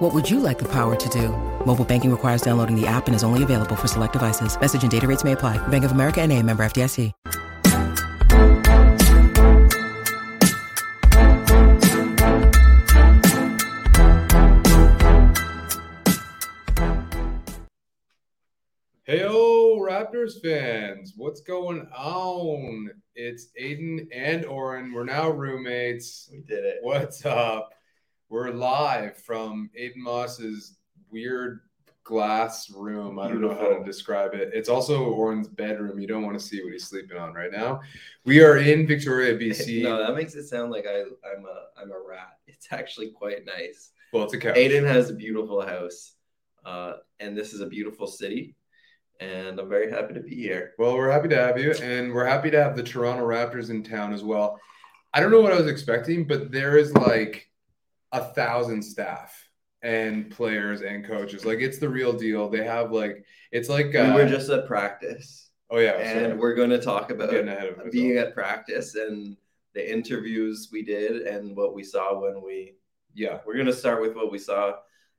What would you like the power to do? Mobile banking requires downloading the app and is only available for select devices. Message and data rates may apply. Bank of America and a member FDIC. Heyo, Raptors fans, what's going on? It's Adon and Oren. We're now roommates. We did it. What's up? We're live from Adon Moss's weird glass room. I don't know how to describe it. It's also Oren's bedroom. You don't want to see what he's sleeping on right now. We are in Victoria, BC. No, that makes it sound like I, I'm a I'm a rat. It's actually quite nice. well, it's a couch. Adon has a beautiful house, uh, and this is a beautiful city, and I'm very happy to be here. Well, we're happy to have you, and we're happy to have the Toronto Raptors in town as well. I don't know what I was expecting, but there is like a thousand staff and players and coaches. Like it's the real deal. They have like it's like uh, we were just at practice, oh yeah, and sorry. we're going to talk about being at practice and the interviews we did and what we saw when we. yeah, We're going to start with what we saw.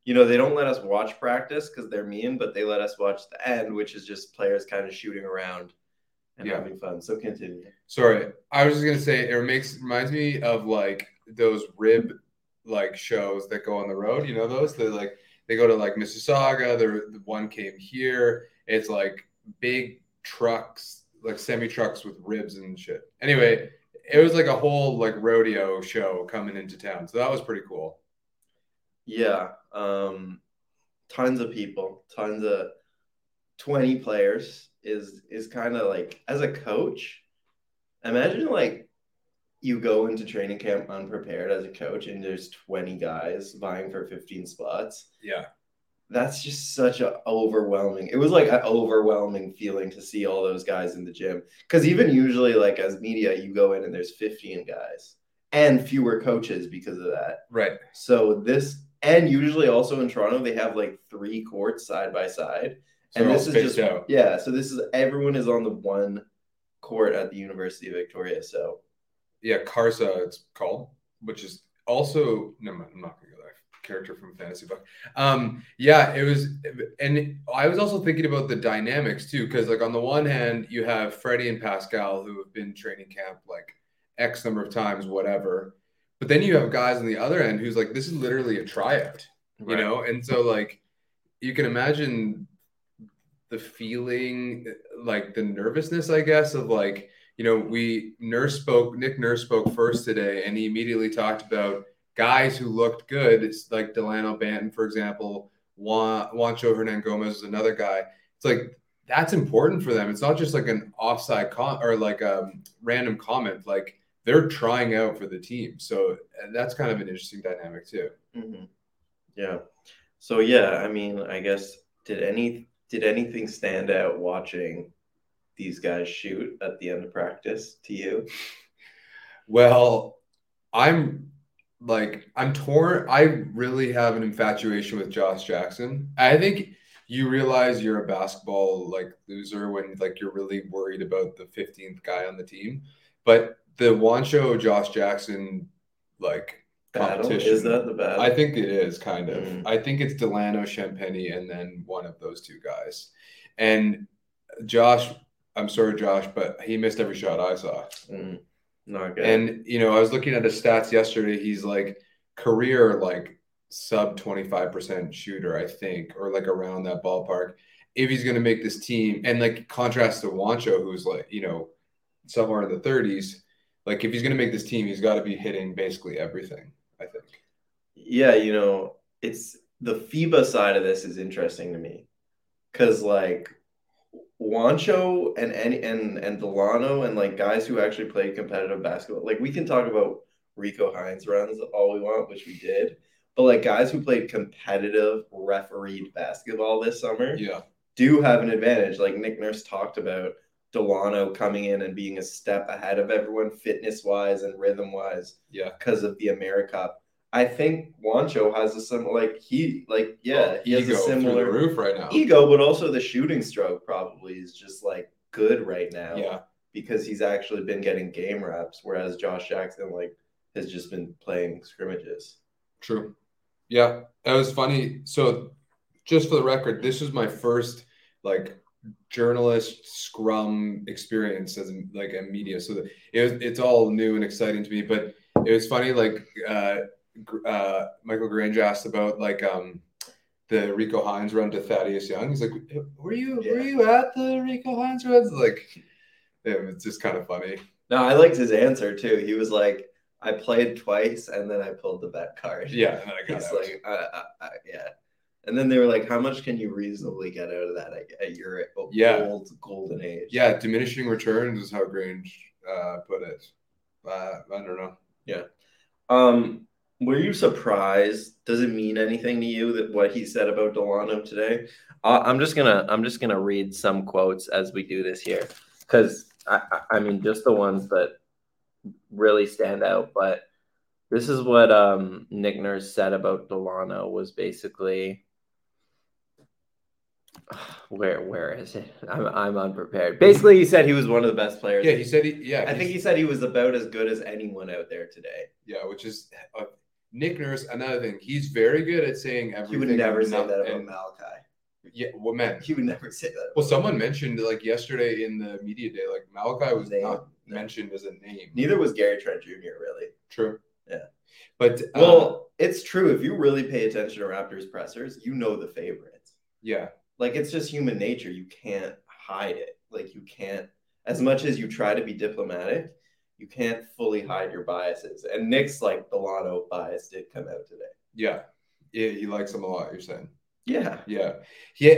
You know, they don't let us watch practice because they're mean, but they let us watch the end, which is just players kind of shooting around and Yeah. having fun. So continue. sorry. I was just gonna say it makes reminds me of like those rib like shows that go on the road. You know those? They like they go to like Mississauga. The one came here. It's like big trucks, like semi trucks with ribs and shit. Anyway, it was like a whole like rodeo show coming into town. So that was pretty cool. Yeah. Um, tons of people, tons of 20 players is is kind of like as a coach, imagine like you go into training camp unprepared as a coach and there's 20 guys vying for 15 spots. Yeah. That's just such a overwhelming. It was like an overwhelming feeling to see all those guys in the gym. Because even usually, like as media, you go in and there's 15 guys and fewer coaches because of that. Right. So this, and usually also in Toronto, they have like three courts side by side. So and this is just, out. yeah. So this is, everyone is on the one court at the University of Victoria. So Yeah, Karsa it's called, which is also no, I'm not gonna go there. Character from fantasy book. Um, yeah, it was, and I was also thinking about the dynamics too, because like on the one hand, you have Freddie and Pascal who have been training camp like X number of times, whatever. But then you have guys on the other end who's like, this is literally a tryout, you know, and so like you can imagine the feeling, like the nervousness, I guess, of like you know, we Nurse spoke, Nick Nurse spoke first today, and he immediately talked about guys who looked good. It's like Delano Banton, for example, Juan, Juancho Hernangomez is another guy. It's like that's important for them. It's not just like an offside com or like a random comment. Like they're trying out for the team. So that's kind of an interesting dynamic too. Mhm. Yeah. So yeah, I mean, I guess did any did anything stand out watching these guys shoot at the end of practice to you? Well, I'm like I'm torn. I really have an infatuation with Josh Jackson. I think you realize you're a basketball like loser when like you're really worried about the 15th guy on the team. But the Juancho Josh Jackson like Battle competition is that the battle? I think it is kind of. Mm. I think it's Delano Champagnie and then one of those two guys. And Josh, I'm sorry, Josh, but he missed every shot I saw. Mm, not good. And you know, I was looking at his stats yesterday. He's like career like sub 25% shooter, I think, or like around that ballpark. If he's going to make this team, and like contrast to Juancho, who's like, you know, somewhere in the 30s, like if he's going to make this team, he's got to be hitting basically everything, I think. Yeah, you know, it's the FIBA side of this is interesting to me because like Juancho and any and and Delano and like guys who actually played competitive basketball, like we can talk about Rico Hines runs all we want, which we did, but like guys who played competitive refereed basketball this summer Yeah. do have an advantage. Like Nick Nurse talked about Delano coming in and being a step ahead of everyone fitness wise and rhythm wise Yeah. because of the AmeriCup. I think Juancho has a similar like he like yeah he has a similar roof right now. ego, but also the shooting stroke probably is just like good right now. Yeah. because he's actually been getting game reps, whereas Josh Jackson like has just been playing scrimmages. True. Yeah, it was funny. So, just for the record, this was my first like journalist scrum experience as like a media. So it was, it's all new and exciting to me. But it was funny. Like uh, uh, Michael Grange asked about like um the Rico Hines run to Thaddeus Young. He's like, "Were you were you at the Rico Hines runs?" Like, it was just kind of funny. No, I liked his answer too. He was like, "I played twice and then I pulled the bet card." Yeah, and then I got he's out. like, I, I, I, "Yeah." And then they were like, "How much can you reasonably get out of that at, at your Yeah. old golden age?" yeah, diminishing returns is how Grange uh, put it. Uh, I don't know. Yeah. Um, were you surprised? Does it mean anything to you that what he said about Delano today? Uh, I'm just gonna I'm just gonna read some quotes as we do this here, because I, I I mean just the ones that really stand out. But this is what um, Nick Nurse said about Delano was basically. Where where is it? I'm I'm unprepared. Basically, he said he was one of the best players. Yeah, he said he. Yeah, I think he said he was about as good as anyone out there today. Yeah, which is uh, Nick Nurse. Another thing, he's very good at saying everything. He would never say that about Malachi. Yeah, well, man. He would never say that. Well, someone mentioned like yesterday in the media day, like Malachi was Name. not mentioned as a name. Neither was Gary Trent Jr. Really. True. Yeah. But Well, uh, it's true. If you really pay attention to Raptors pressers, you know the favorites. yeah, Like it's just human nature. You can't hide it. Like you can't, as much as you try to be diplomatic, you can't fully hide your biases. And Nick's like Delano bias did come out today. yeah, yeah, he likes him a lot. You're saying. Yeah. Yeah. Yeah.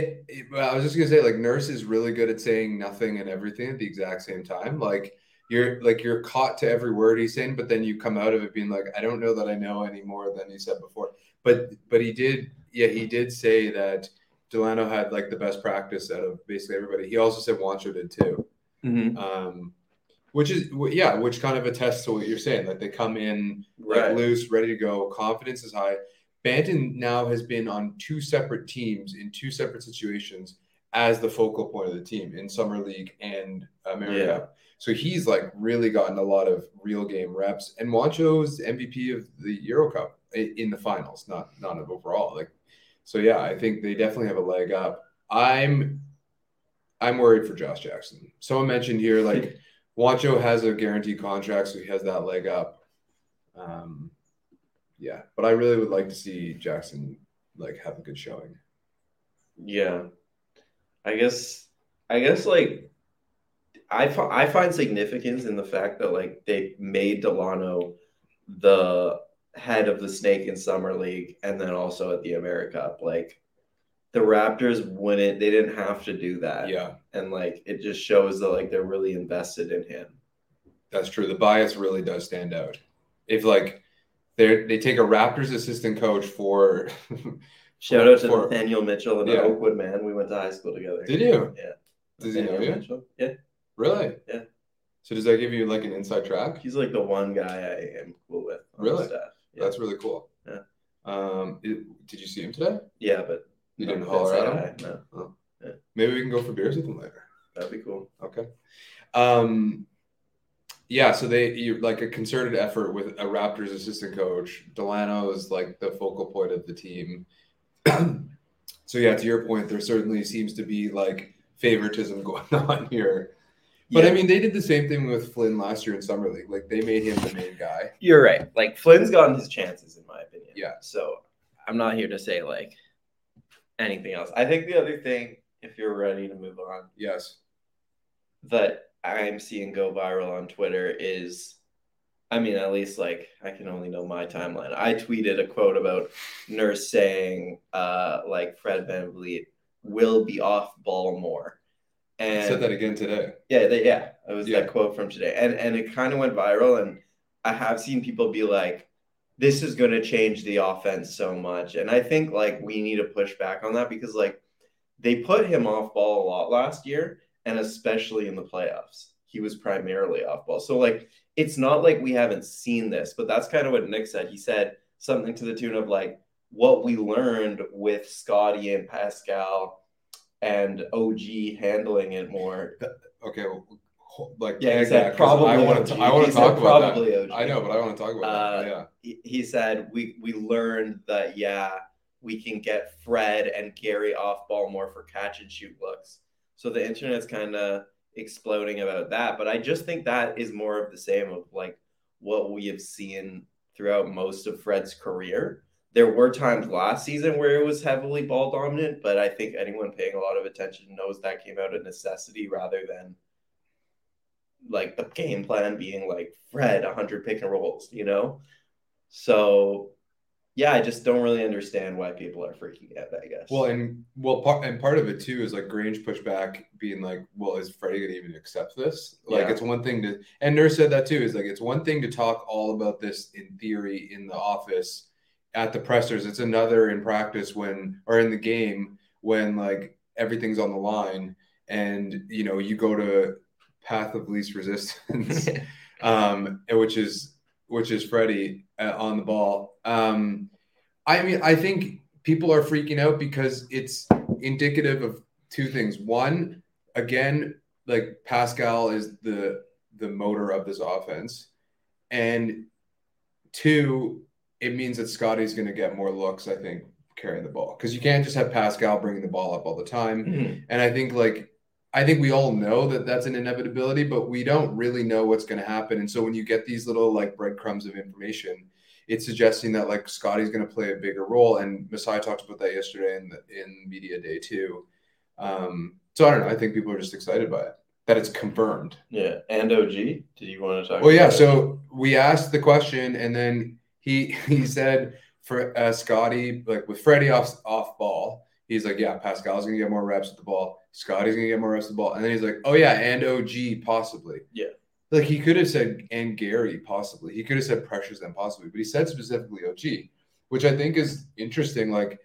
I was just gonna say, like, Nurse is really good at saying nothing and everything at the exact same time. Like, you're like you're caught to every word he's saying, but then you come out of it being like, I don't know that I know any more than he said before. But but he did, yeah, he did say that Delano had like the best practice out of basically everybody. He also said Juancho did too. Mm-hmm. Um, which is yeah, which kind of attests to what you're saying. Like they come in like Right. loose, ready to go. Confidence is high. Banton now has been on two separate teams in two separate situations as the focal point of the team in summer league and America. So he's like really gotten a lot of real game reps. And Juancho's MVP of the Euro Cup in the finals, not not of overall. Like, so yeah, I think they definitely have a leg up. I'm I'm worried for Josh Jackson. Someone mentioned here like Juancho has a guaranteed contract, so he has that leg up. Um, yeah, but I really would like to see Jackson like have a good showing. Yeah. I guess I guess like I I find significance in the fact that like they made Delano the head of the Snake in Summer League and then also at the AmeriCup. Like the Raptors wouldn't they didn't have to do that. Yeah, And like it just shows that like they're really invested in him. that's true. The bias really does stand out. If like they they take a Raptors assistant coach for, Shout out to For- Nathaniel Mitchell and Yeah. Oakwood man. We went to high school together. did you? Yeah. Does he know you? Mitchell? Yeah. Really? Yeah. So does that give you like an inside track? He's like the one guy I am cool with Really? Yeah. That's really cool. Yeah. Um, it- did you see him today? yeah, but You didn't not holler say at. No, Maybe we can go for beers with him later. that'd be cool. Okay. Um, yeah, so they you like a concerted effort with a Raptors assistant coach. Delano is like the focal point of the team. so yeah, to your point, there certainly seems to be like favoritism going on here. But I mean, they did the same thing with Flynn last year in summer league. Like they made him the main guy. You're right. Like Flynn's gotten his chances, in my opinion. Yeah. So I'm not here to say like anything else. I think the other thing, if you're ready to move on, Yes. that I'm seeing go viral on Twitter is I mean, at least like I can only know my timeline. I tweeted a quote about Nurse saying uh like Fred VanVleet will be off ball more. I And said that again today. Yeah, they, yeah, it was Yeah. that quote from today, and and it kind of went viral. And I have seen people be like, "This is going to change the offense so much," and I think like we need to push back on that because like they put him off ball a lot last year, and especially in the playoffs, he was primarily off ball. So like it's not like we haven't seen this, but that's kind of what Nick said. He said something to the tune of like what we learned with Scottie and Pascal and OG handling it more. Okay, like yeah, he said probably. I want to. I want to talk about that. OG. I know, but I want to talk about uh, that. Yeah. He, he said we we learned that yeah we can get Fred and Gary off ball more for catch and shoot looks. So the internet's kind of exploding about that, but I just think that is more of the same of like what we have seen throughout most of Fred's career. There were times last season where it was heavily ball dominant, but I think anyone paying a lot of attention knows that came out of necessity rather than like the game plan being like Fred 100 pick and rolls, you know? So yeah, I just don't really understand why people are freaking out. I guess. Well, and well, part and part of it too is like Grange pushback, being like, "Well, is Freddie gonna even accept this?" Like, yeah. it's one thing to, and Nurse said that too. Is like it's one thing to talk all about this in theory in the office at the pressers. It's another in practice when or in the game when like everything's on the line and you know you go to path of least resistance, um, which is which is Freddie uh, on the ball. Um, I mean, I think people are freaking out because it's indicative of two things. One, again, like Pascal is the the motor of this offense, and two, it means that Scottie's going to get more looks. I think carrying the ball because you can't just have Pascal bringing the ball up all the time. Mm-hmm. And I think like I think we all know that that's an inevitability, but we don't really know what's going to happen. And so when you get these little like breadcrumbs of information, it's suggesting that like Scottie's going to play a bigger role. And Masai talked about that yesterday in the, in media day too. Um, so I don't know. I think people are just excited by it that it's confirmed. Yeah, and OG. Did you want to talk? Well, yeah. So we asked the question, and then he he said for uh, Scottie, like with Freddie off off ball, he's like, yeah, Pascal's gonna get more reps at the ball. Scottie's gonna get more reps with the ball, and then he's like, oh yeah, and OG possibly. Yeah. Like he could have said and Gary possibly. He could have said pressures them possibly, but he said specifically OG, which I think is interesting. Like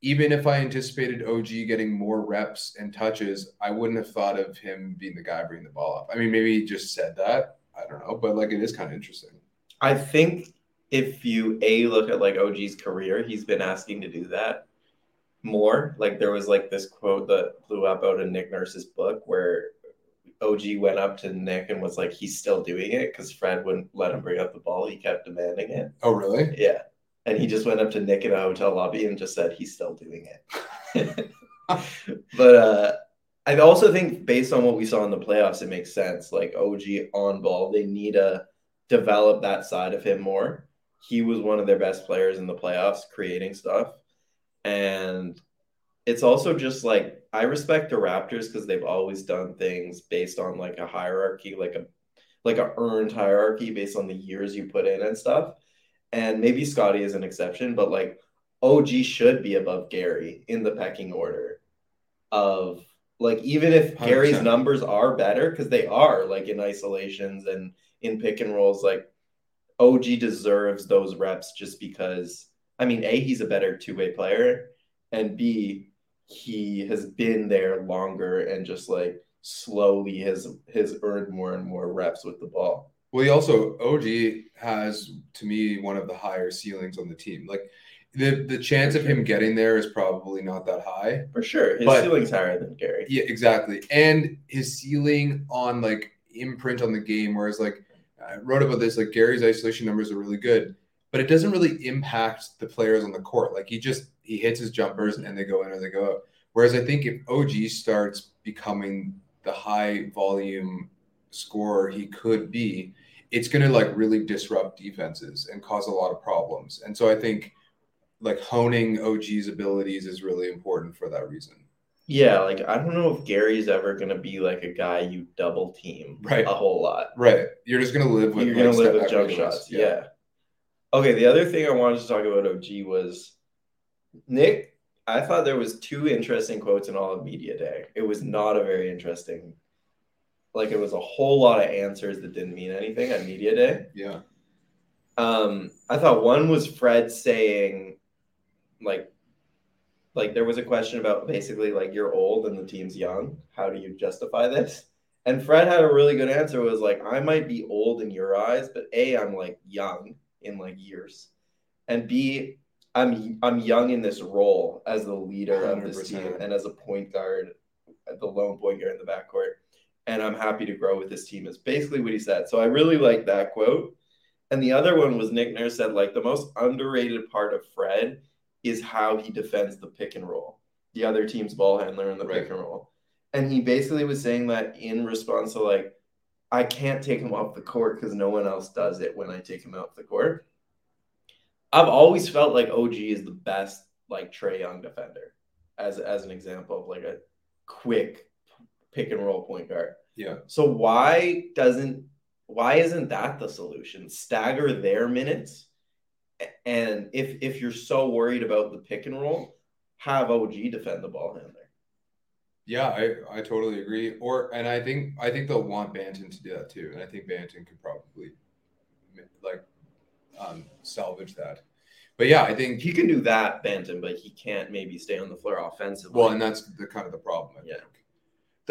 even if I anticipated OG getting more reps and touches, I wouldn't have thought of him being the guy bringing the ball up. I mean, maybe he just said that. I don't know, but like it is kind of interesting. I think if you a look at like OG's career, he's been asking to do that more. Like there was like this quote that blew up out of Nick Nurse's book where OG went up to Nick and was like, he's still doing it because Fred wouldn't let him bring up the ball. He kept demanding it. Oh, really? Yeah. And he just went up to Nick in a hotel lobby and just said he's still doing it. but uh, I also think based on what we saw in the playoffs, it makes sense. Like OG on ball, they need to develop that side of him more. He was one of their best players in the playoffs, creating stuff. And it's also just like I respect the Raptors because they've always done things based on like a hierarchy, like a like a earned hierarchy based on the years you put in and stuff. And maybe Scottie is an exception, but like OG should be above Gary in the pecking order of like even if 100%. Gary's numbers are better because they are like in isolations and in pick and rolls, like OG deserves those reps just because I mean, A, he's a better two way player, and B, he has been there longer and just like slowly has has earned more and more reps with the ball. Well, he also OG has to me one of the higher ceilings on the team. Like the the chance of him getting there is probably not that high. For sure. His but, ceiling's higher than Gary. Yeah, exactly. And his ceiling on like imprint on the game, whereas like I wrote about this, like Gary's isolation numbers are really good but it doesn't really impact the players on the court. Like he just he hits his jumpers and they go in or they go out. Whereas I think if OG starts becoming the high volume scorer he could be, it's going to like really disrupt defenses and cause a lot of problems. And so I think like honing OG's abilities is really important for that reason. Yeah, like I don't know if Gary's ever gonna be like a guy you double team right a whole lot. Right. You're just gonna live with you're like, gonna live with jump shots. Yeah. yeah. Okay, the other thing I wanted to talk about OG was Nick. I thought there was two interesting quotes in all of media day. It was not a very interesting, like it was a whole lot of answers that didn't mean anything at media day. Yeah. Um, I thought one was Fred saying, like, like there was a question about basically like you're old and the team's young. How do you justify this? And Fred had a really good answer. Was like, I might be old in your eyes, but a, I'm like young in like years, and b, I'm I'm young in this role as the leader of this team and as a point guard, the lone point guard in the backcourt, and I'm happy to grow with this team. Is basically what he said. So I really like that quote. And the other one was Nick Nurse said like the most underrated part of Fred is how he defends the pick and roll, the other team's ball handler in the Right. pick and roll. And he basically was saying that in response to like, I can't take him off the court because no one else does it when I take him off the court. I've always felt like OG is the best like Trae Young defender, as as an example of like a quick pick and roll point guard. Yeah. So why doesn't why isn't that the solution? Stagger their minutes, and if if you're so worried about the pick and roll, have OG defend the ball handler. Yeah, I, I totally agree. Or and I think I think they'll want Banton to do that too. And I think Banton could probably like um, salvage that. But yeah, I think He can do that, Banton, but he can't maybe stay on the floor offensively. well, and that's the kind of the problem. I Yeah. think.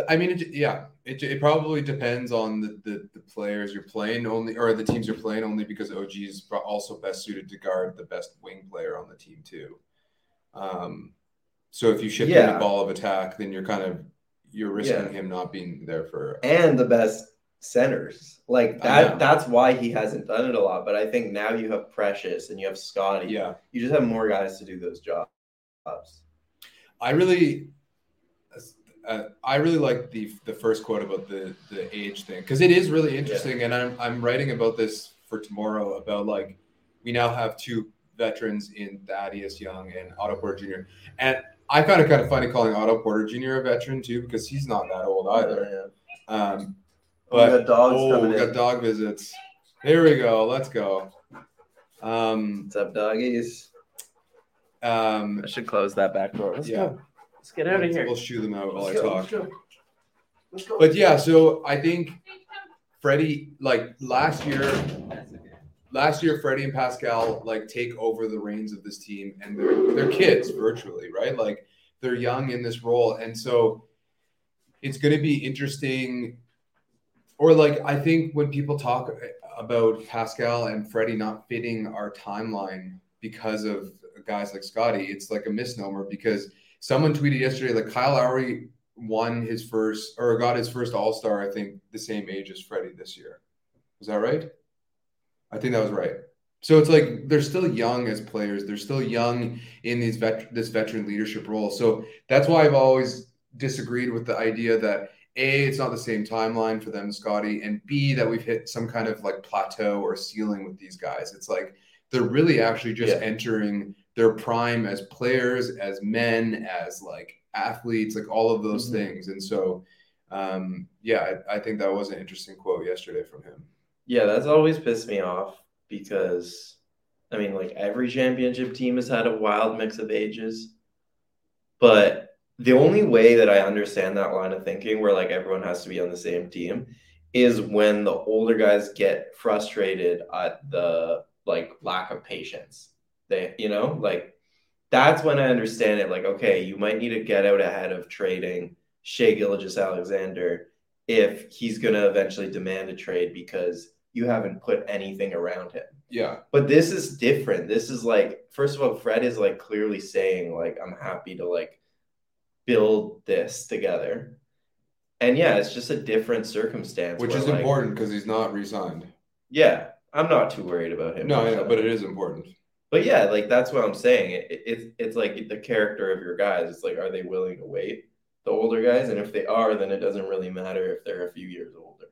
I mean, it, yeah, it, it probably depends on the, the, the players you're playing only, or the teams you're playing only because OG is also best suited to guard the best wing player on the team too. Um, so if you shift him Yeah. the ball of attack, then you're kind of you're risking Yeah. him not being there for and the best centers. Like that that's why he hasn't done it a lot. But I think now you have Precious and you have Scottie. yeah. You just have more guys to do those jobs. I really, uh, I really like the the first quote about the the age thing because it is really interesting, and I'm I'm writing about this for tomorrow about like we now have two veterans in Thaddeus Young and Otto Porter Jr. and I found it kind of funny calling Otto Porter Jr. a veteran too because he's not that old either. Um, Oh, we but got dogs oh, coming we got in. dog visits. Here we go. Let's go. Um, What's up, doggies? um, I should close that back door. Let's Yeah. go. Let's get out of here. We'll shoo them out while Let's I go, talk. let's go. Let's go. But yeah, so I think Freddie, like last year, last year Freddie and Pascal like take over the reins of this team, and they're they're kids virtually, right? Like they're young in this role, and so it's going to be interesting. Or like I think when people talk about Pascal and Freddie not fitting our timeline because of guys like Scottie, it's like a misnomer because someone tweeted yesterday like Kyle Lowry won his first or got his first All Star, I think, the same age as Freddie this year. Was that right? I think that was right. So it's like they're still young as players. They're still young in these vet this veteran leadership role. So that's why I've always disagreed with the idea that a it's not the same timeline for them, Scottie, and b that we've hit some kind of like plateau or ceiling with these guys. It's like they're really actually just Yeah. entering their prime as players, as men, as like athletes, like all of those Mhm. things. And so, um, yeah, I, I think that was an interesting quote yesterday from him. Yeah, that's always pissed me off because I mean, like every championship team has had a wild mix of ages. But the only way that I understand that line of thinking where like everyone has to be on the same team is when the older guys get frustrated at the like lack of patience. They, you know, like that's when I understand it. Like, okay, you might need to get out ahead of trading Shai Gilgeous-Alexander if he's going to eventually demand a trade because you haven't put anything around him. Yeah, But this is different. This is like, first of all, Fred is like clearly saying, like, I'm happy to like build this together. And yeah, it's just a different circumstance. which is like, important because he's not re-signed. Yeah, I'm not too worried about him. No, personally. but it is important. But yeah, like that's what I'm saying. It, it, it's it's like the character of your guys. It's like, are they willing to wait? The older guys, and if they are, then it doesn't really matter if they're a few years older.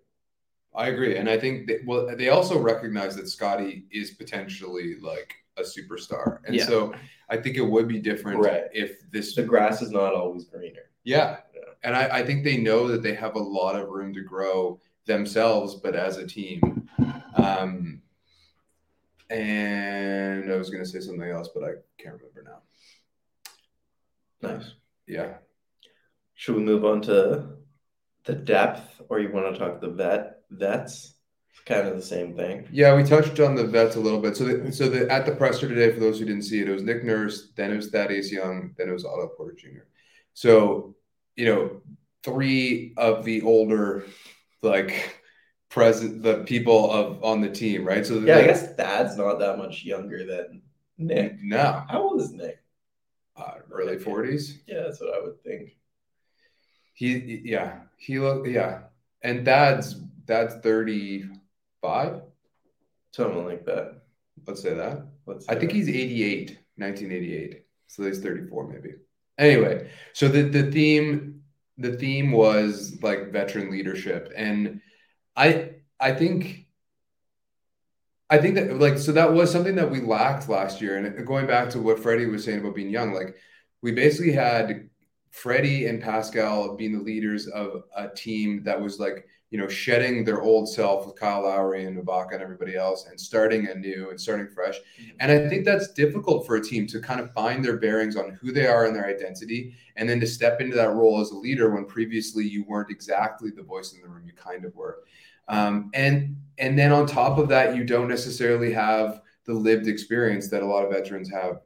I agree, and I think that, well, they also recognize that Scottie is potentially like a superstar, and Yeah. so I think it would be different Right. if this. The grass is not always greener. yeah, Yeah. and I, I think they know that they have a lot of room to grow themselves, but as a team. Um, and I was going to say something else, but I can't remember now. Nice. Yeah, Should we move on to the depth, or you want to talk the vet vets? kind of the same thing. Yeah, we touched on the vets a little bit. So, the, so the, at the presser today, for those who didn't see it, it was Nick Nurse, then it was Thaddeus Young, then it was Otto Porter Jr. So, you know, three of the older, like, present the people of on the team, right? So yeah, I guess Thad's not that much younger than Nick. No, how old is Nick? Uh, early forties. Yeah, that's what I would think. He, yeah, he look, yeah, and Thad's Thad's thirty five, something like that. Let's say that. Let's. I think that. he's 88, 1988. So he's 34 maybe. Anyway, so the the theme the theme was like veteran leadership and I I think I think that like so that was something that we lacked last year. And going back to what Freddie was saying about being young, like we basically had Freddie and Pascal being the leaders of a team that was like, you know, shedding their old self with Kyle Lowry and Ibaka and everybody else and starting anew and starting fresh. Mm-hmm. And I think that's difficult for a team to kind of find their bearings on who they are and their identity and then to step into that role as a leader when previously you weren't exactly the voice in the room, you kind of were. Um, and and then on top of that, you don't necessarily have the lived experience that a lot of veterans have,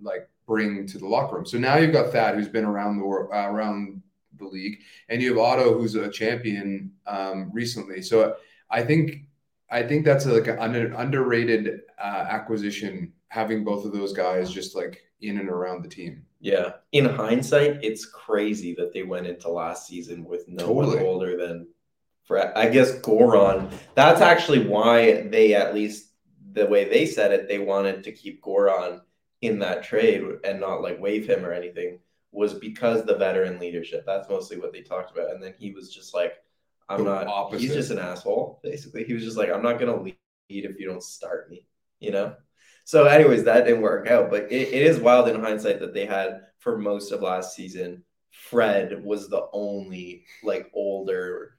like bring to the locker room. So now you've got Thad, who's been around the uh, around the league, and you have Otto, who's a champion um, recently. So I think I think that's a, like an under, underrated uh, acquisition, having both of those guys just like in and around the team. Yeah. In hindsight, it's crazy that they went into last season with no totally. one older than for I guess Goran. That's actually why they at least the way they said it, they wanted to keep Goran in that trade and not like waive him or anything was because the veteran leadership. That's mostly what they talked about. And then he was just like, I'm the not opposite. he's just an asshole, basically. He was just like, I'm not gonna lead if you don't start me, you know? So, anyways, that didn't work out. But it, it is wild in hindsight that they had for most of last season, Fred was the only like older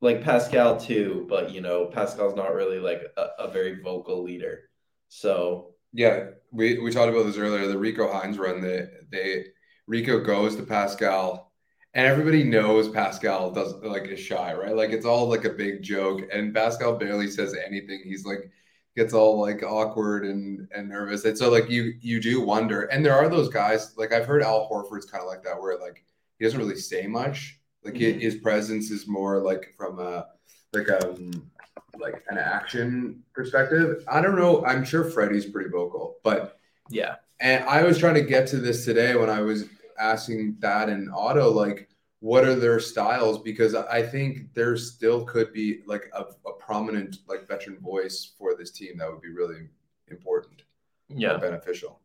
like Pascal too, but you know, Pascal's not really like a, a, very vocal leader. So yeah, we, we talked about this earlier. The Rico Hines run, they they Rico goes to Pascal, and everybody knows Pascal does like is shy, right? Like it's all like a big joke, and Pascal barely says anything. He's like gets all like awkward and and nervous. And so like you you do wonder, and there are those guys like I've heard Al Horford's kind of like that, where like he doesn't really say much like mm-hmm. his presence is more like from a like um like an action perspective. I don't know. I'm sure Freddie's pretty vocal, but yeah. And I was trying to get to this today when I was asking that and Otto like what are their styles because I think there still could be like a, a prominent like veteran voice for this team that would be really important. Yeah, beneficial.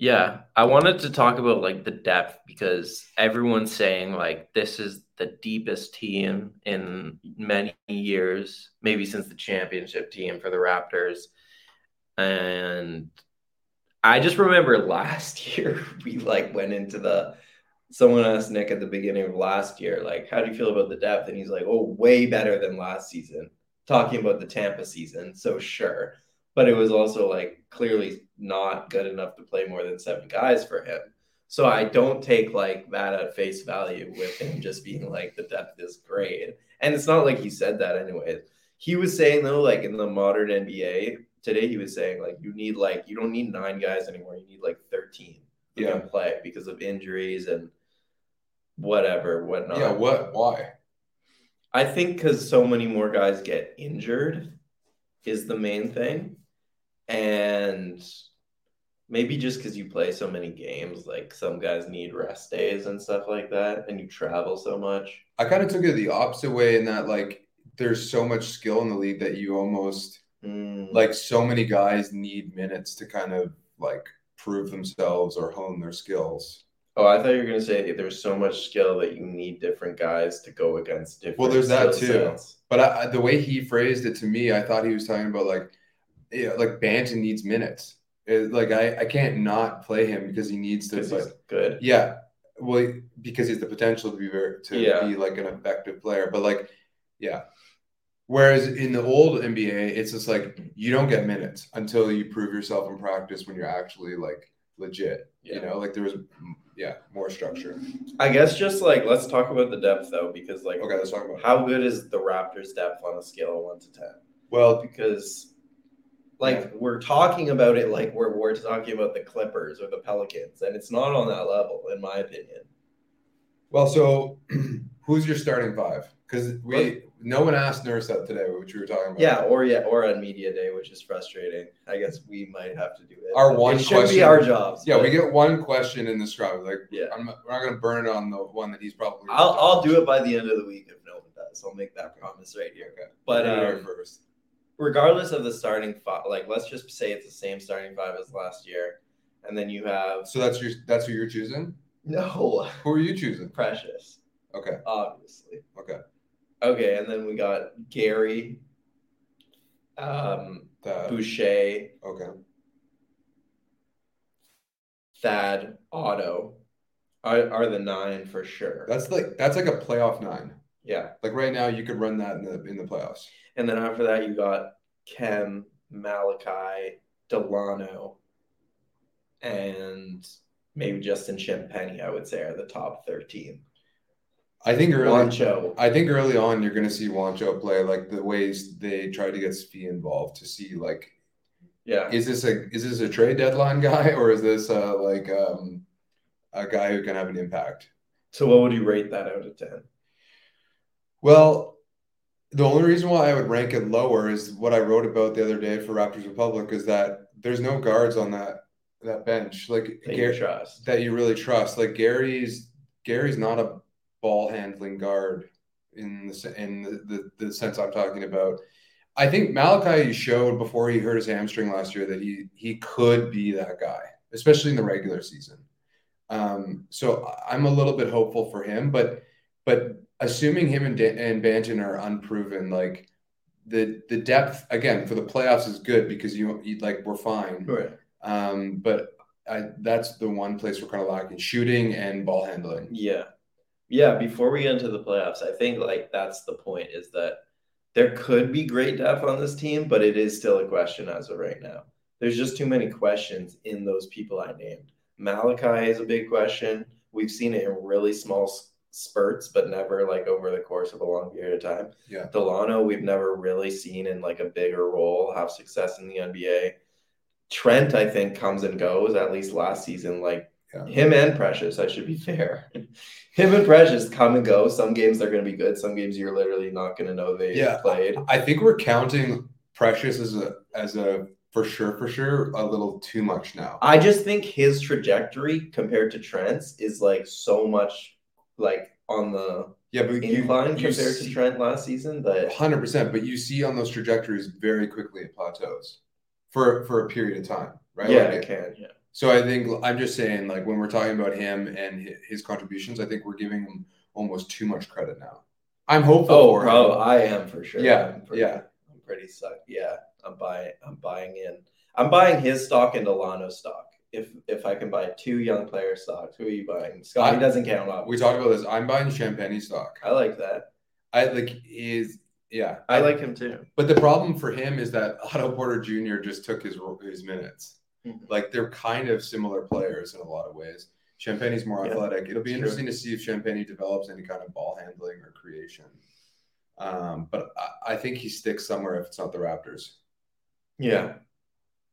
Yeah, I wanted to talk about like the depth because everyone's saying like this is the deepest team in many years, maybe since the championship team for the Raptors. And I just remember last year we like went into the someone asked Nick at the beginning of last year, like, how do you feel about the depth? And he's like, oh, way better than last season, talking about the Tampa season. So sure but it was also like clearly not good enough to play more than seven guys for him. So I don't take like that at face value with him just being like the depth is great. And it's not like he said that anyway. He was saying though, like in the modern NBA today, he was saying like you need like you don't need nine guys anymore. You need like 13 who yeah. can play because of injuries and whatever, whatnot. Yeah, what why? I think because so many more guys get injured is the main thing and maybe just because you play so many games, like some guys need rest days and stuff like that, and you travel so much. I kind of took it the opposite way in that like there's so much skill in the league that you almost mm. like so many guys need minutes to kind of like prove themselves or hone their skills. Oh, I thought you were going to say there's so much skill that you need different guys to go against different. Well, there's that too. Sets. But I, the way he phrased it to me, I thought he was talking about like yeah, like Banton needs minutes. It, like I, I can't not play him because he needs to. But, good. Yeah, well, because he's the potential to be very to yeah. be like an effective player. But like, yeah. Whereas in the old NBA, it's just like you don't get minutes until you prove yourself in practice when you're actually like legit. Yeah. You know, like there was mm, Yeah, more structure. I guess just like let's talk about the depth though, because like Okay, let's talk about it. how good is the Raptors depth on a scale of one to ten? Well, Because like we're talking about it like we're we're talking about the Clippers or the Pelicans, and it's not on that level, in my opinion. well, so who's your starting five? Because we no one asked Nurse that today, which we were talking about. Yeah, or yeah, or on media day, which is frustrating. I guess we might have to do it. Our one it should be question- our jobs. Yeah, but we get one question in the scrum. Like, Yeah. I'm not, we're not gonna burn it on the one that he's probably. I'll I'll do it by the end of the week if no one does. I'll make that promise right here. Okay, But um, first. Regardless of the starting five, like let's just say it's the same starting five as last year, and then you have So that's your that's who you're choosing. no Who are you choosing? precious, Okay, obviously. okay. Okay, and then we got Gary, um, That, Boucher, okay. Thad, Otto are, are the nine for sure. That's like that's like a playoff nine. yeah. Like right now, you could run that in the in the playoffs. And then after that, you got Khem, Malachi, Delano, and maybe Justin Champagnie, I would say, are the top 13. I think early. Juancho. I think early on you're gonna see Juancho play like the ways they try to get Svi involved to see like Yeah. is this a is this a trade deadline guy or is this uh like um a guy who can have an impact? So what would you rate that out of 10? Well, the only reason why I would rank it lower is what I wrote about the other day for Raptors Republic is that there's no guards on that that bench like That Gary, you trust. that you really trust. Like Gary's Gary's not a ball handling guard in the in the, the, the sense I'm talking about. I think Malachi showed before he hurt his hamstring last year that he he could be that guy, especially in the regular season. Um, so I'm a little bit hopeful for him, but but assuming him and Dan, and Banton are unproven, like the the depth again for the playoffs is good because you, you like we're fine. Right. Um, but I, that's the one place we're kind of lacking shooting and ball handling. Yeah. Yeah. Before we get into the playoffs, I think like that's the point is that there could be great depth on this team, but it is still a question as of right now. There's just too many questions in those people I named. Malachi is a big question. We've seen it in really small s- spurts, but never like over the course of a long period of time. Yeah. Delano, we've never really seen in like a bigger role have success in the NBA. Trent, I think, comes and goes, at least last season. Like Yeah. him and Precious, I should be fair. him and Precious come and go. Some games they're going to be good. Some games you're literally not going to know they Yeah. played. I think we're counting Precious as a as a for sure for sure a little too much now. I just think his trajectory compared to Trent's is like so much like on the Yeah, but you, incline you compared to Trent last season but hundred percent. But you see on those trajectories very quickly it plateaus for for a period of time, right? yeah, Like, it can. Yeah. So I think I'm just saying, like when we're talking about him and his contributions, I think we're giving him almost too much credit now. I'm hopeful Oh, for him. I am for sure. Yeah, I'm pretty, yeah. I'm pretty sucked. Yeah, I'm buying. I'm buying in. I'm buying his stock and Delano stock. If if I can buy two young player stocks, who are you buying? Scottie I- doesn't count. Obviously. We talked about this. I'm buying Champagnie stock. I like that. I like is yeah. I like him too. But the problem for him is that Otto Porter Jr. just took his his minutes. Mhm. Like they're kind of similar players in a lot of ways. Champagnie's more Yeah, athletic. It'll be true. interesting to see if Champagnie develops any kind of ball handling or creation. Um, but I, I think he sticks somewhere if it's not the Raptors. Yeah.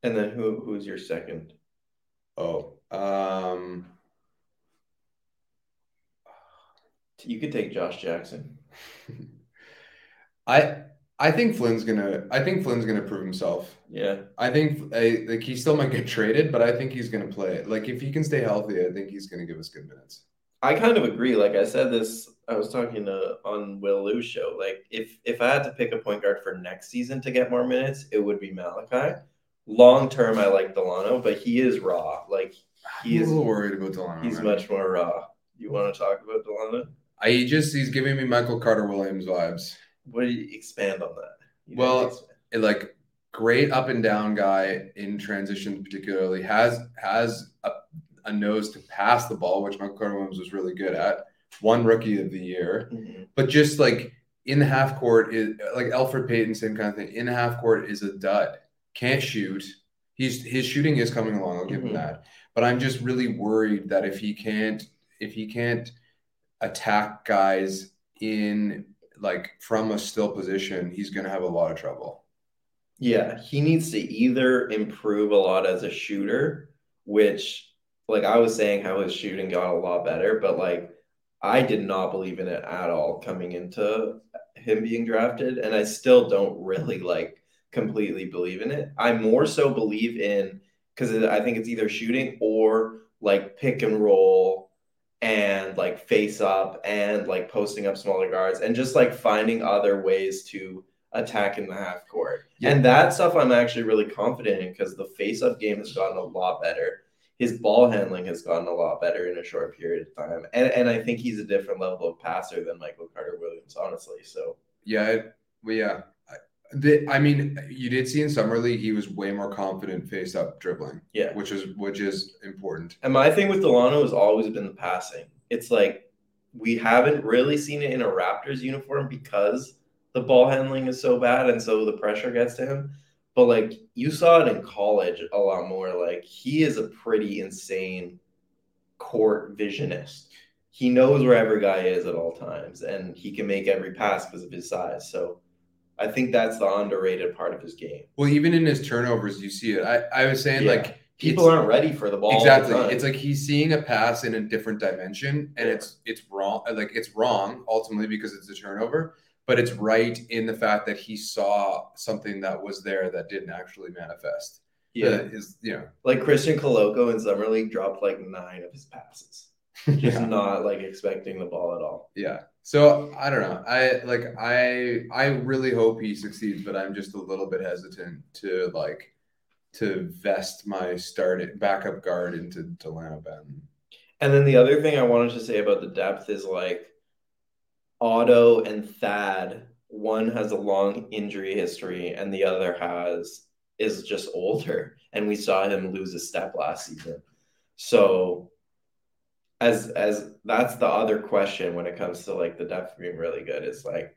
And then who who's your second? Oh, um, You could take Josh Jackson. I I think Flynn's gonna I think Flynn's gonna prove himself. Yeah. I think I, like he still might get traded, but I think he's gonna play. Like if he can stay healthy, I think he's gonna give us good minutes. I kind of agree. Like I said this, I was talking to on Will Lou's show. Like if if I had to pick a point guard for next season to get more minutes, it would be Malachi. Long term, I like Delano, but he is raw. Like he I'm is a little worried about Delano. he's man. much more raw. You want to talk about Delano? I he just he's giving me Michael Carter Williams vibes. What do you expand on that? You Well, didn't. It, like great up and down guy in transition, particularly has has a, a nose to pass the ball, which Michael Carter Williams was really good at. One rookie of the year, Mhm. but just like in the half court is like Elfrid Payton, same kind of thing. In the half court is a dud. Can't shoot, He's his shooting is coming along. I'll give Mhm. him that. But I'm just really worried that if he can't if he can't attack guys in like from a still position, he's gonna have a lot of trouble. Yeah, he needs to either improve a lot as a shooter, which, like I was saying, how his shooting got a lot better, but like I did not believe in it at all coming into him being drafted, and I still don't really like completely believe in it. I more so believe in because I think it's either shooting or like pick and roll and like face up and like posting up smaller guards and just like finding other ways to attack in the half court. Yeah. And that stuff I'm actually really confident in because the face up game has gotten a lot better. His ball handling has gotten a lot better in a short period of time. And and I think he's a different level of passer than Michael Carter Williams, honestly. So Yeah, it, well, yeah. I, the, I mean, you did see in summer league he was way more confident face up dribbling, yeah. which is which is important. And my thing with Dalano has always been the passing. It's like we haven't really seen it in a Raptors uniform because the ball handling is so bad and so the pressure gets to him. But like you saw it in college a lot more. Like he is a pretty insane court visionist. He knows where every guy is at all times and he can make every pass because of his size. So I think that's the underrated part of his game. Well, even in his turnovers, you see it. I, I was saying Yeah. like People aren't ready for the ball. exactly. It's like he's seeing a pass in a different dimension, and Yeah. it's it's wrong. Like it's wrong ultimately because it's a turnover, but it's right in the fact that he saw something that was there that didn't actually manifest. yeah. Is you know Like Christian Koloko in summer league dropped like nine of his passes. Just yeah. not like expecting the ball at all. Yeah. So I don't know. I like I I really hope he succeeds, but I'm just a little bit hesitant to like to vest my start backup guard into Dalano Ben. And then the other thing I wanted to say about the depth is like Otto and Thad. One has a long injury history, and the other has is just older. And we saw him lose a step last season. So as as that's the other question when it comes to like the depth being really good is like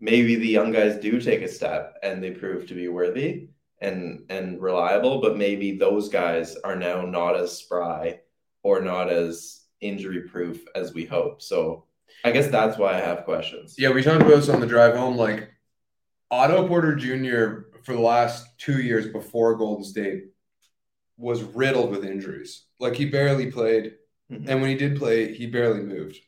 maybe the young guys do take a step and they prove to be worthy and and reliable, but maybe those guys are now not as spry or not as injury proof as we hope. So I guess that's why I have questions. Yeah, we talked about this on the drive home. Like Otto Porter Jr. for the last two years before Golden State was riddled with injuries. Like he barely played, Mhm. and when he did play, he barely moved.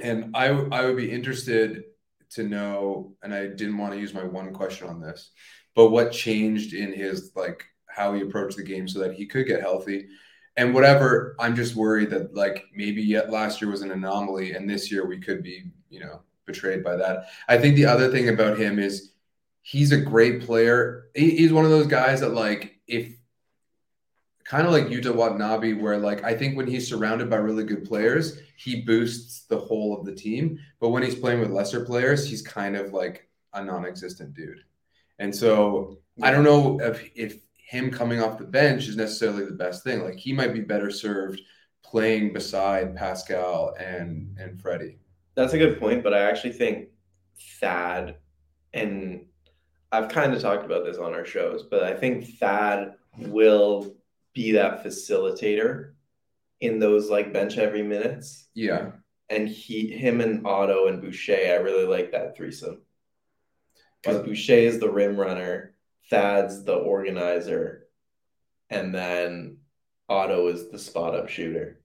And I I would be interested to know, and I didn't want to use my one question on this, but what changed in his like how he approached the game so that he could get healthy. And whatever, I'm just worried that like maybe yet last year was an anomaly, and this year we could be, you know, betrayed by that. I think the other thing about him is he's a great player. He- He's one of those guys that like if kind of like Yuta Watanabe, where like I think when he's surrounded by really good players, he boosts the whole of the team. But when he's playing with lesser players, he's kind of like a non-existent dude. And so I don't know if if him coming off the bench is necessarily the best thing. Like he might be better served playing beside Pascal and and Freddie. That's a good point, but I actually think Thad and I've kind of talked about this on our shows, but I think Thad will be that facilitator in those like bench every minutes. Yeah. And he him and Otto and Boucher, I really like that threesome. Because Boucher is the rim runner, Thad's the organizer, and then Otto is the spot up shooter.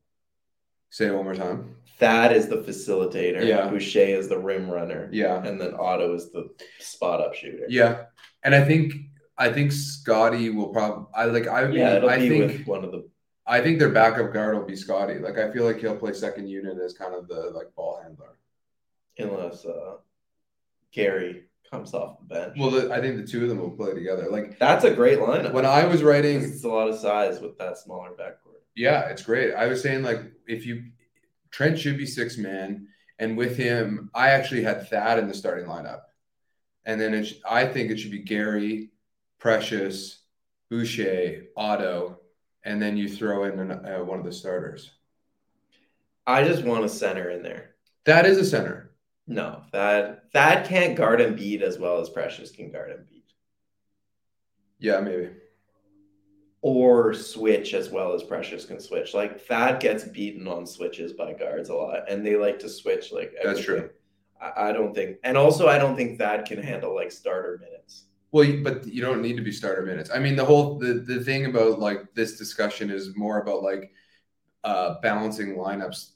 Say it one more time. Thad is the facilitator. Yeah. Boucher is the rim runner. Yeah. And then Otto is the spot up shooter. Yeah. And I think I think Scottie will probably I like I would be, Yeah, it'll I think one of the I think their backup guard will be Scottie. Like I feel like he'll play second unit as kind of the like ball handler. unless uh Gary comes off the bench. Well, the, I think the two of them will play together. Like that's a great lineup. when I was writing, it's a lot of size with that smaller backcourt. yeah, it's great. I was saying like if you Trent should be six man, and with him, I actually had Thad in the starting lineup, and then it, I think it should be Gary, Precious, Boucher, Otto, and then you throw in an, uh, one of the starters. I just want a center in there. That is a center. No, that Thad can't guard Embiid as well as Precious can guard Embiid. Yeah, maybe. or switch as well as Precious can switch. Like Thad gets beaten on switches by guards a lot, and they like to switch. Like That's true. I, I don't think, and also I don't think Thad can handle like starter minutes. Well, you- but you don't need to be starter minutes. I mean, the whole the the thing about like this discussion is more about like uh balancing lineups.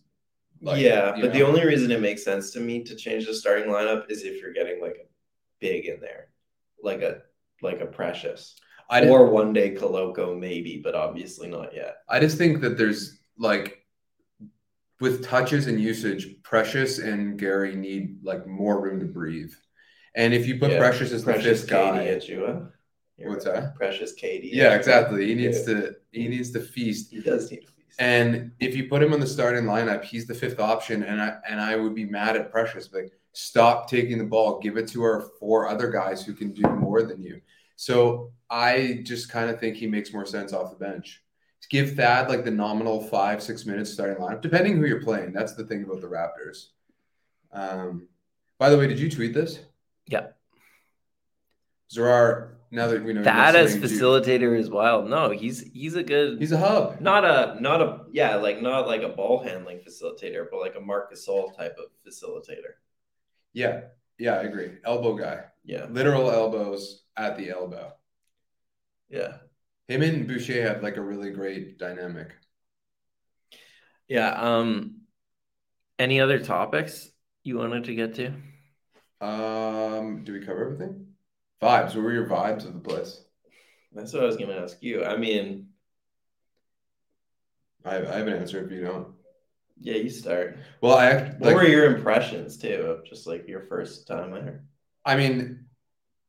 Like, yeah, but the only reason it makes sense to me to change the starting lineup is if you're getting like a big in there, like a like a Precious I or one day Koloko maybe, but obviously not yet. I just think that there's like with touches and usage, Precious and Gary need like more room to breathe. And if you put Yeah, Precious as the fifth Katie guy, at Jua. What's that? Precious Katie. yeah, exactly. He needs Yeah. to he needs to feast. He does need a feast. And if you put him on the starting lineup, he's the fifth option. And I and I would be mad at Precious. Like, stop taking the ball, give it to our four other guys who can do more than you. So I just kind of think he makes more sense off the bench. Give Thad like the nominal five, six minutes starting lineup, depending who you're playing. That's the thing about the Raptors. Um, by the way, did you tweet this? Yeah. Zarar, now that we know That as do you- facilitator is wild. No, he's he's a good. he's a hub. Not a not a yeah, like not like a ball handling facilitator, but like a Marc Gasol type of facilitator. Yeah, yeah, I agree. Elbow guy, Yeah. literal elbows at the elbow. Yeah. Him and Boucher have like a really great dynamic. yeah. Um. Any other topics you wanted to get to? Um, do we cover everything? Vibes. What were your vibes of the place? That's what I was gonna ask you. I mean, I, I have an answer if you don't. yeah, you start. Well, I act- What like, were your impressions too of just like your first time there? I mean,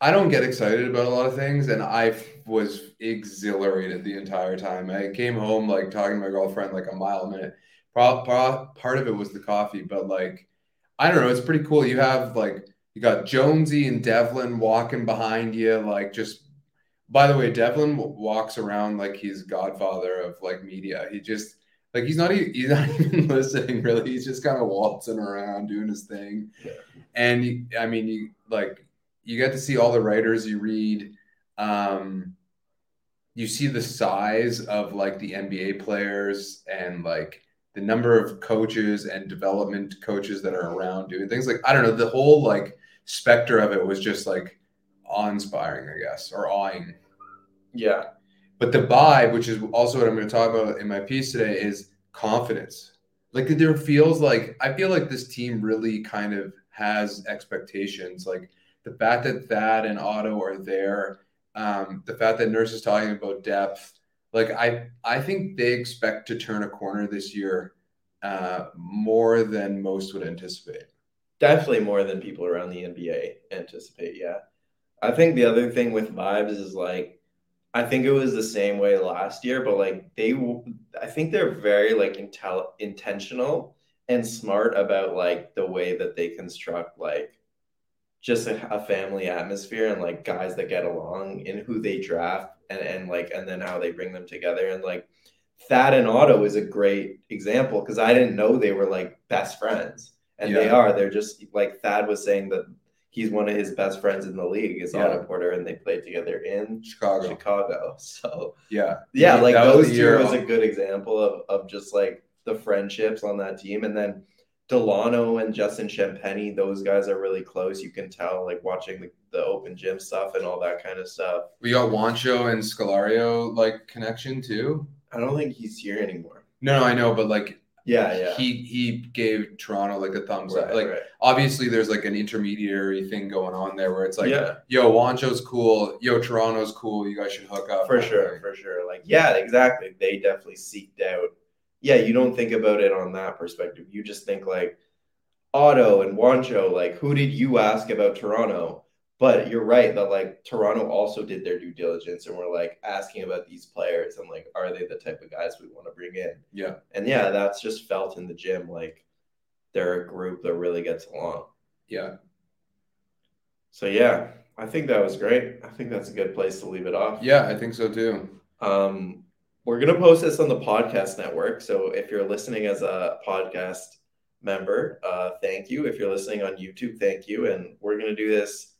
I don't get excited about a lot of things, and I was exhilarated the entire time. I came home like talking to my girlfriend like a mile a minute. Pro- part of it was the coffee, but like, I don't know, it's pretty cool. You have like you got Jonesy and Devlin walking behind you, like just. By the way, Devlin w- walks around like he's godfather of like media. He just like he's not even he's not even listening really. He's just kind of waltzing around doing his thing. Yeah. And you, I mean, you like you get to see all the writers you read. Um, you see the size of like the NBA players and like the number of coaches and development coaches that are around doing things. Like I don't know, the whole like specter of it was just like awe-inspiring, I guess, or awing. Yeah. But the vibe, which is also what I'm going to talk about in my piece today, is confidence. Like there feels like I feel like this team really kind of has expectations. Like the fact that Thad and Otto are there, um, the fact that Nurse is talking about depth. Like I, I think they expect to turn a corner this year uh, more than most would anticipate. Definitely more than people around the NBA anticipate. Yeah. I think the other thing with vibes is like, I think it was the same way last year, but like they, I think they're very like intel- intentional and smart about like the way that they construct like just a, a family atmosphere and like guys that get along and who they draft and, and like and then how they bring them together and like Thad and Otto is a great example because I didn't know they were like best friends and they are they're just like Thad was saying that he's one of his best friends in the league is Yeah. Otto Porter and they played together in Chicago, Chicago so yeah, yeah, like That those two was a good example of, of just like the friendships on that team. And then Dalano and Justin Champagnie, those guys are really close. You can tell, like watching the, the open gym stuff and all that kind of stuff. We got Juancho and Scariolo like connection too. I don't think he's here anymore. No, no, I know, but like Yeah, yeah. he he gave Toronto like a thumbs up. Like right. obviously there's like an intermediary thing going on there where it's like, yeah, yo, Juancho's cool, yo, Toronto's cool, you guys should hook up. for sure, for sure. Like, yeah, exactly. They definitely seeked out. Yeah, you don't think about it on that perspective. You just think like Otto and Juancho, like, who did you ask about Toronto? But you're right that like Toronto also did their due diligence and were like asking about these players and like, are they the type of guys we want to bring in? Yeah. And yeah, that's just felt in the gym. Like they're a group that really gets along. Yeah. So yeah, I think that was great. I think that's a good place to leave it off. Yeah, I think so too. Um, we're gonna post this on the podcast network. So if you're listening as a podcast member, uh, thank you. If you're listening on YouTube, thank you. And we're gonna do this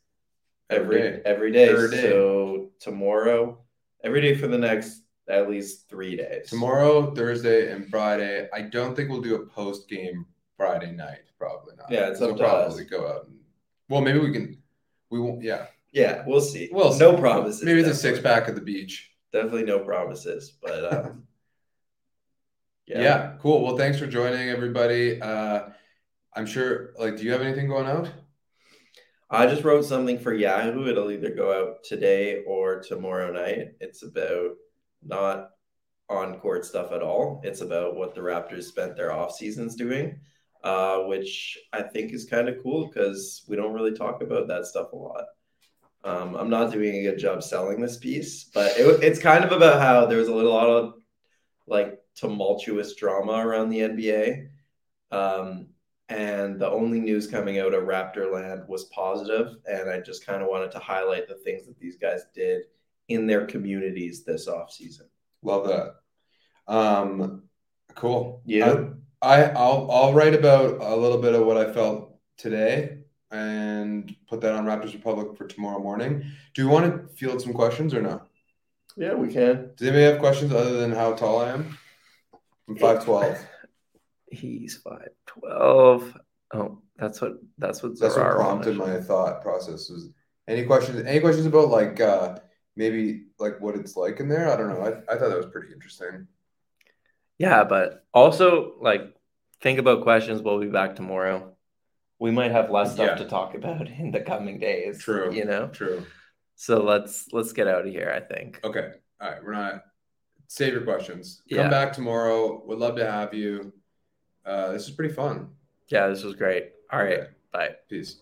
Every every day. every day. Every day. So tomorrow, every day for the next at least three days. Tomorrow, Thursday, and Friday. I don't think we'll do a post game Friday night. Probably not. Yeah, it's we'll to us. probably go out. And, well, maybe we can. We won't. Yeah. Yeah, we'll see. Well, no promises. Maybe it's a six pack at the beach. Definitely no promises, but um, Yeah. Cool. Well, thanks for joining, everybody. Uh, I'm sure. Like, do you have anything going out? I just wrote something for Yahoo. It'll either go out today or tomorrow night. It's about not on court stuff at all. It's about what the Raptors spent their off seasons doing, uh, which I think is kind of cool because we don't really talk about that stuff a lot. Um, I'm not doing a good job selling this piece, but it, it's kind of about how there was a little lot of like tumultuous drama around the NBA. Um, and the only news coming out of Raptorland was positive, and I just kind of wanted to highlight the things that these guys did in their communities this off season. Love that. Um, cool. Yeah. I, I I'll I'll write about a little bit of what I felt today and put that on Raptors Republic for tomorrow morning. Do you want to field some questions or no? Yeah, we can. Does anybody have questions other than how tall I am? I'm five twelve. He's five twelve. Oh, that's what that's what That's what prompted my thought process. Was any questions? Any questions about like uh maybe like what it's like in there? I don't know. I I thought that was pretty interesting. Yeah, but also like think about questions. We'll be back tomorrow. We might have less stuff Yeah. to talk about in the coming days. True. You know. True. So let's let's get out of here. I think. Okay. All right. We're not. Save your questions. Come Yeah. back tomorrow. Would love to have you. Uh, this is pretty fun. Yeah, this was great. All right. Okay. Bye. Peace.